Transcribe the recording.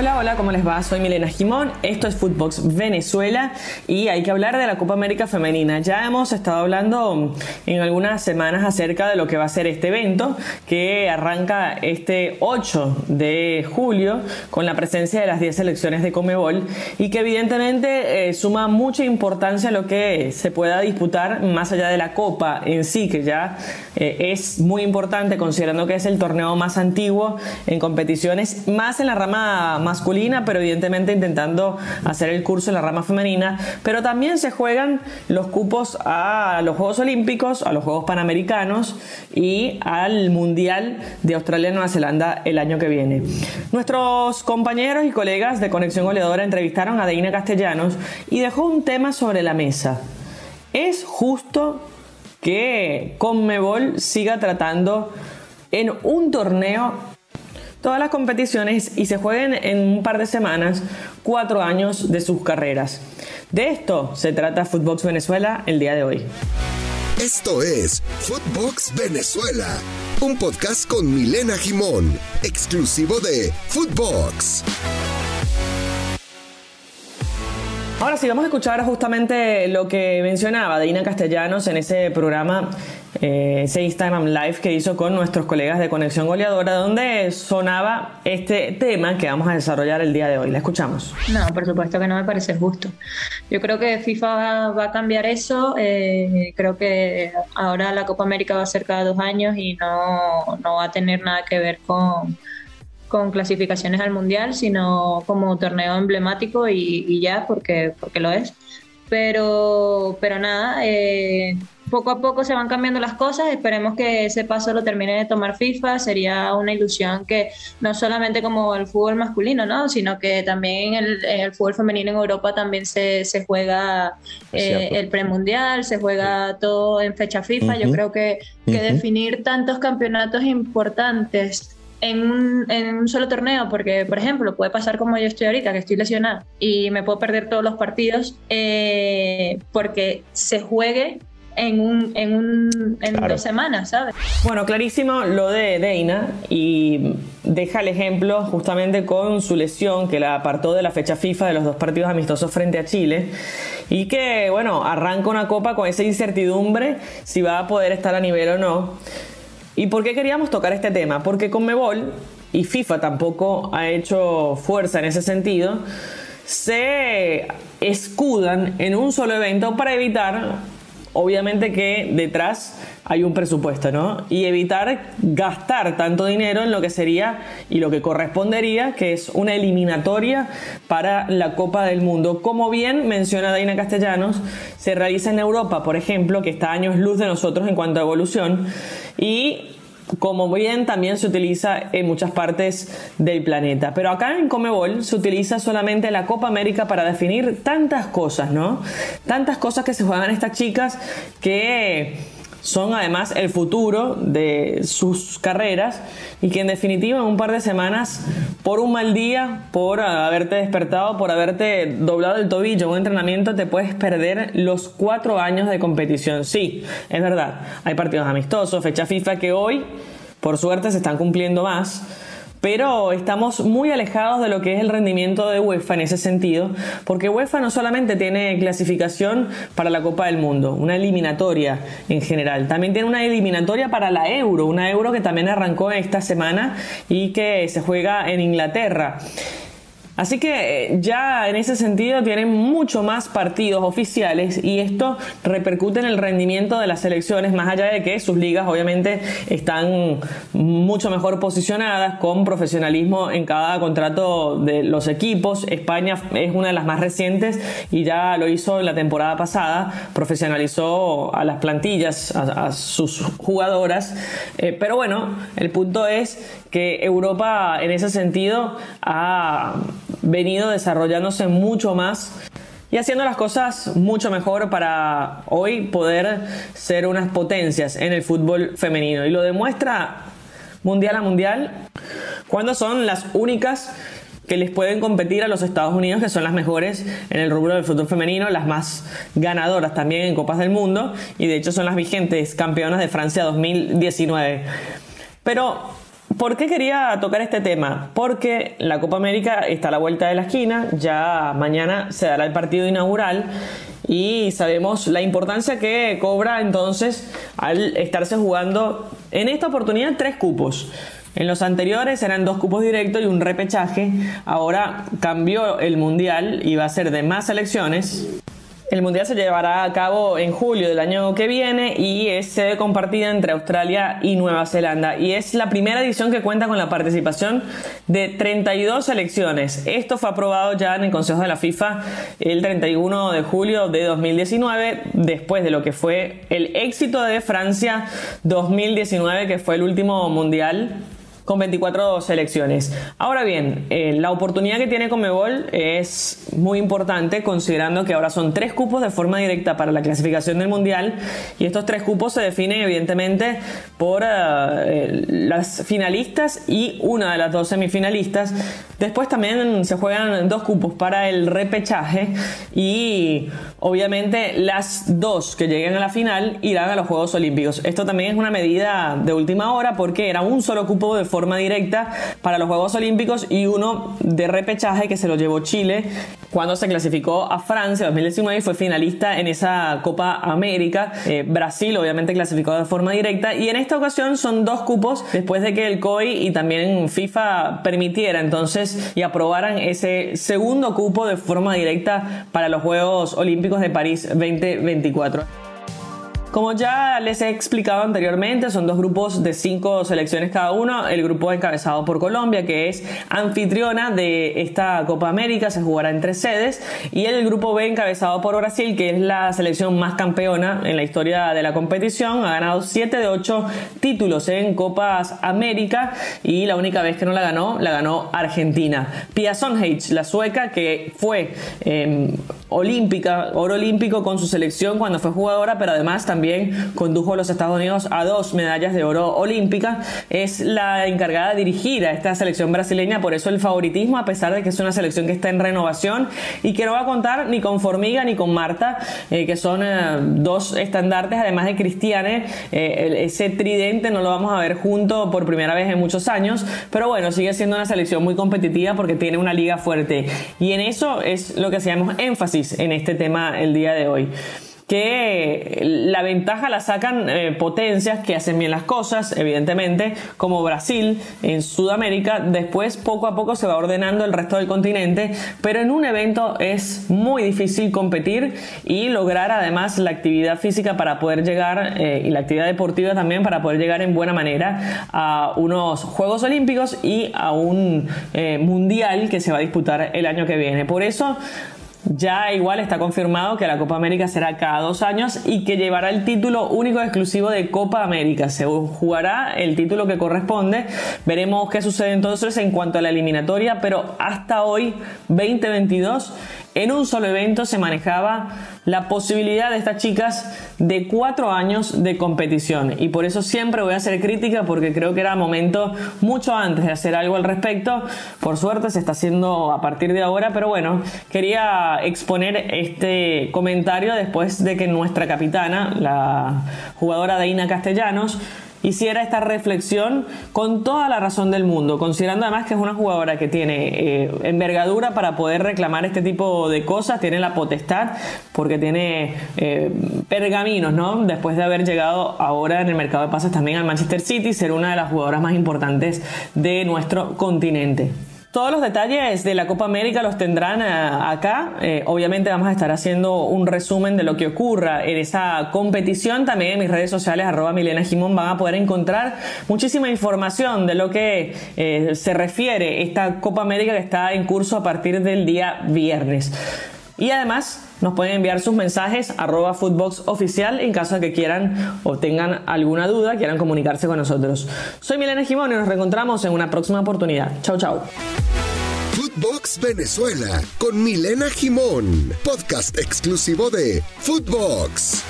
Hola, hola, ¿cómo les va? Soy Milena Jimón, esto es Footbox Venezuela y hay que hablar de la Copa América Femenina. Ya hemos estado hablando en algunas semanas acerca de lo que va a ser este evento que arranca este 8 de julio con la presencia de las 10 selecciones de Comebol y que evidentemente eh, suma mucha importancia a lo que se pueda disputar más allá de la Copa en sí, que ya eh, es muy importante considerando que es el torneo más antiguo en competiciones, más en la rama masculina, pero evidentemente intentando hacer el curso en la rama femenina. Pero también se juegan los cupos a los Juegos Olímpicos, a los Juegos Panamericanos y al Mundial de Australia y Nueva Zelanda el año que viene. Nuestros compañeros y colegas de Conexión Goleadora entrevistaron a Deina Castellanos y dejó un tema sobre la mesa. ¿Es justo que Conmebol siga tratando en un torneo todas las competiciones y se jueguen en un par de semanas cuatro años de sus carreras. De esto se trata Footbox Venezuela el día de hoy. Esto es Footbox Venezuela, un podcast con Milena Jimón, exclusivo de Footbox. Sí, vamos a escuchar justamente lo que mencionaba Deina Castellanos en ese programa eh, ese Instagram Live que hizo con nuestros colegas de Conexión Goleadora, donde sonaba este tema que vamos a desarrollar el día de hoy. La escuchamos. No, por supuesto que no me parece justo. Yo creo que FIFA va, a cambiar eso. Eh, creo que ahora la Copa América va a ser cada dos años y no, no va a tener nada que ver con con clasificaciones al mundial, sino como torneo emblemático y, y, ya, porque, porque lo es. Pero, pero nada, eh, poco a poco se van cambiando las cosas. Esperemos que ese paso lo termine de tomar FIFA. Sería una ilusión que no solamente como el fútbol masculino, ¿no? sino que también el, el fútbol femenino en Europa también se, se juega eh, el premundial, se juega todo en fecha FIFA. Yo creo que, que definir tantos campeonatos importantes en un, en un, solo torneo, porque, por ejemplo, puede pasar como yo estoy ahorita, que estoy lesionada y me puedo perder todos los partidos eh, porque se juegue en, un, en, un, en dos semanas, ¿sabes? Bueno, clarísimo lo de Deina y deja el ejemplo justamente con su lesión que la apartó de la fecha FIFA de los dos partidos amistosos frente a Chile y que, bueno, arranca una copa con esa incertidumbre si va a poder estar a nivel o no. ¿Y por qué queríamos tocar este tema? Porque Conmebol y FIFA tampoco ha hecho fuerza en ese sentido, se escudan en un solo evento para evitar obviamente que detrás hay un presupuesto, ¿no? Y evitar gastar tanto dinero en lo que sería y lo que correspondería, que es una eliminatoria para la Copa del Mundo. Como bien menciona Daina Castellanos, se realiza en Europa, por ejemplo, que está años luz de nosotros en cuanto a evolución, y como bien también se utiliza en muchas partes del planeta. Pero acá en Comebol se utiliza solamente la Copa América para definir tantas cosas, ¿no? Tantas cosas que se juegan estas chicas que son además el futuro de sus carreras y que en definitiva en un par de semanas, por un mal día, por haberte despertado, por haberte doblado el tobillo en un entrenamiento, te puedes perder los cuatro años de competición. Sí, es verdad, hay partidos amistosos, fecha FIFA que hoy, por suerte, se están cumpliendo más pero estamos muy alejados de lo que es el rendimiento de UEFA en ese sentido, porque UEFA no solamente tiene clasificación para la Copa del Mundo, una eliminatoria en general, también tiene una eliminatoria para la Euro, una Euro que también arrancó esta semana y que se juega en Inglaterra. Así que eh, ya en ese sentido tienen mucho más partidos oficiales y esto repercute en el rendimiento de las selecciones, más allá de que sus ligas obviamente están mucho mejor posicionadas con profesionalismo en cada contrato de los equipos. España es una de las más recientes y ya lo hizo en la temporada pasada, profesionalizó a las plantillas, a, sus jugadoras. Eh, pero bueno, el punto es que Europa en ese sentido ha venido desarrollándose mucho más y haciendo las cosas mucho mejor para hoy poder ser unas potencias en el fútbol femenino. Y lo demuestra mundial a mundial cuando son las únicas que les pueden competir a los Estados Unidos, que son las mejores en el rubro del fútbol femenino, las más ganadoras también en Copas del Mundo y de hecho son las vigentes campeonas de Francia 2019. Pero ¿Por qué quería tocar este tema? Porque la Copa América está a la vuelta de la esquina, ya mañana se dará el partido inaugural y sabemos la importancia que cobra entonces al estarse jugando en esta oportunidad tres cupos. En los anteriores eran dos cupos directos y un repechaje. Ahora cambió el mundial y va a ser de más selecciones. El Mundial se llevará a cabo en julio del año que viene y es sede compartida entre Australia y Nueva Zelanda. Y es la primera edición que cuenta con la participación de 32 selecciones. Esto fue aprobado ya en el Consejo de la FIFA el 31 de julio de 2019, después de lo que fue el éxito de Francia 2019, que fue el último Mundial con 24 selecciones. Ahora bien, eh, la oportunidad que tiene Comebol es muy importante considerando que ahora son tres cupos de forma directa para la clasificación del Mundial y estos tres cupos se definen evidentemente por eh, las finalistas y una de las dos semifinalistas. Después también se juegan dos cupos para el repechaje y obviamente las dos que lleguen a la final irán a los Juegos Olímpicos. Esto también es una medida de última hora porque era un solo cupo de forma directa para los Juegos Olímpicos y uno de repechaje que se lo llevó Chile cuando se clasificó a Francia 2019 y fue finalista en esa Copa América. Eh, Brasil obviamente clasificó de forma directa y en esta ocasión son dos cupos después de que el COI y también FIFA permitiera entonces y aprobaran ese segundo cupo de forma directa para los Juegos Olímpicos de París 2024. Como ya les he explicado anteriormente, son dos grupos de cinco selecciones cada uno. El grupo encabezado por Colombia, que es anfitriona de esta Copa América, se jugará en tres sedes. Y el grupo B, encabezado por Brasil, que es la selección más campeona en la historia de la competición. Ha ganado siete de ocho títulos en Copas América y la única vez que no la ganó, la ganó Argentina. Pia Sonhage, la sueca, que fue em, olímpica, oro olímpico con su selección cuando fue jugadora, pero además también condujo a los Estados Unidos a dos medallas de oro olímpica. Es la encargada de dirigir a esta selección brasileña, por eso el favoritismo, a pesar de que es una selección que está en renovación y que no va a contar ni con Formiga ni con Marta, eh, que son eh, dos estandartes, además de Cristiane. Eh, ese tridente no lo vamos a ver junto por primera vez en muchos años, pero bueno, sigue siendo una selección muy competitiva porque tiene una liga fuerte. Y en eso es lo que hacemos énfasis en este tema el día de hoy que la ventaja la sacan eh, potencias que hacen bien las cosas, evidentemente, como Brasil en Sudamérica, después poco a poco se va ordenando el resto del continente, pero en un evento es muy difícil competir y lograr además la actividad física para poder llegar eh, y la actividad deportiva también para poder llegar en buena manera a unos Juegos Olímpicos y a un eh, Mundial que se va a disputar el año que viene. Por eso ya igual está confirmado que la Copa América será cada dos años y que llevará el título único exclusivo de Copa América. Se jugará el título que corresponde. Veremos qué sucede entonces en cuanto a la eliminatoria, pero hasta hoy, 2022, en un solo evento se manejaba la posibilidad de estas chicas de cuatro años de competición y por eso siempre voy a hacer crítica porque creo que era momento mucho antes de hacer algo al respecto. Por suerte se está haciendo a partir de ahora, pero bueno, quería exponer este comentario después de que nuestra capitana, la jugadora Deina Castellanos, hiciera esta reflexión con toda la razón del mundo, considerando además que es una jugadora que tiene eh, envergadura para poder reclamar este tipo de cosas, tiene la potestad porque tiene eh, pergaminos, ¿no? Después de haber llegado ahora en el mercado de pases también al Manchester City, ser una de las jugadoras más importantes de nuestro continente. Todos los detalles de la Copa América los tendrán eh, acá. Eh, obviamente vamos a estar haciendo un resumen de lo que ocurra en esa competición. También en mis redes sociales, arroba Milena Jimón, van a poder encontrar muchísima información de lo que eh, se refiere esta Copa América que está en curso a partir del día viernes. Y además nos pueden enviar sus mensajes arroba Oficial en caso de que quieran o tengan alguna duda, quieran comunicarse con nosotros. Soy Milena Jimón y nos reencontramos en una próxima oportunidad. Chau, chau. Footbox Venezuela con Milena Jimón, podcast exclusivo de Footbox.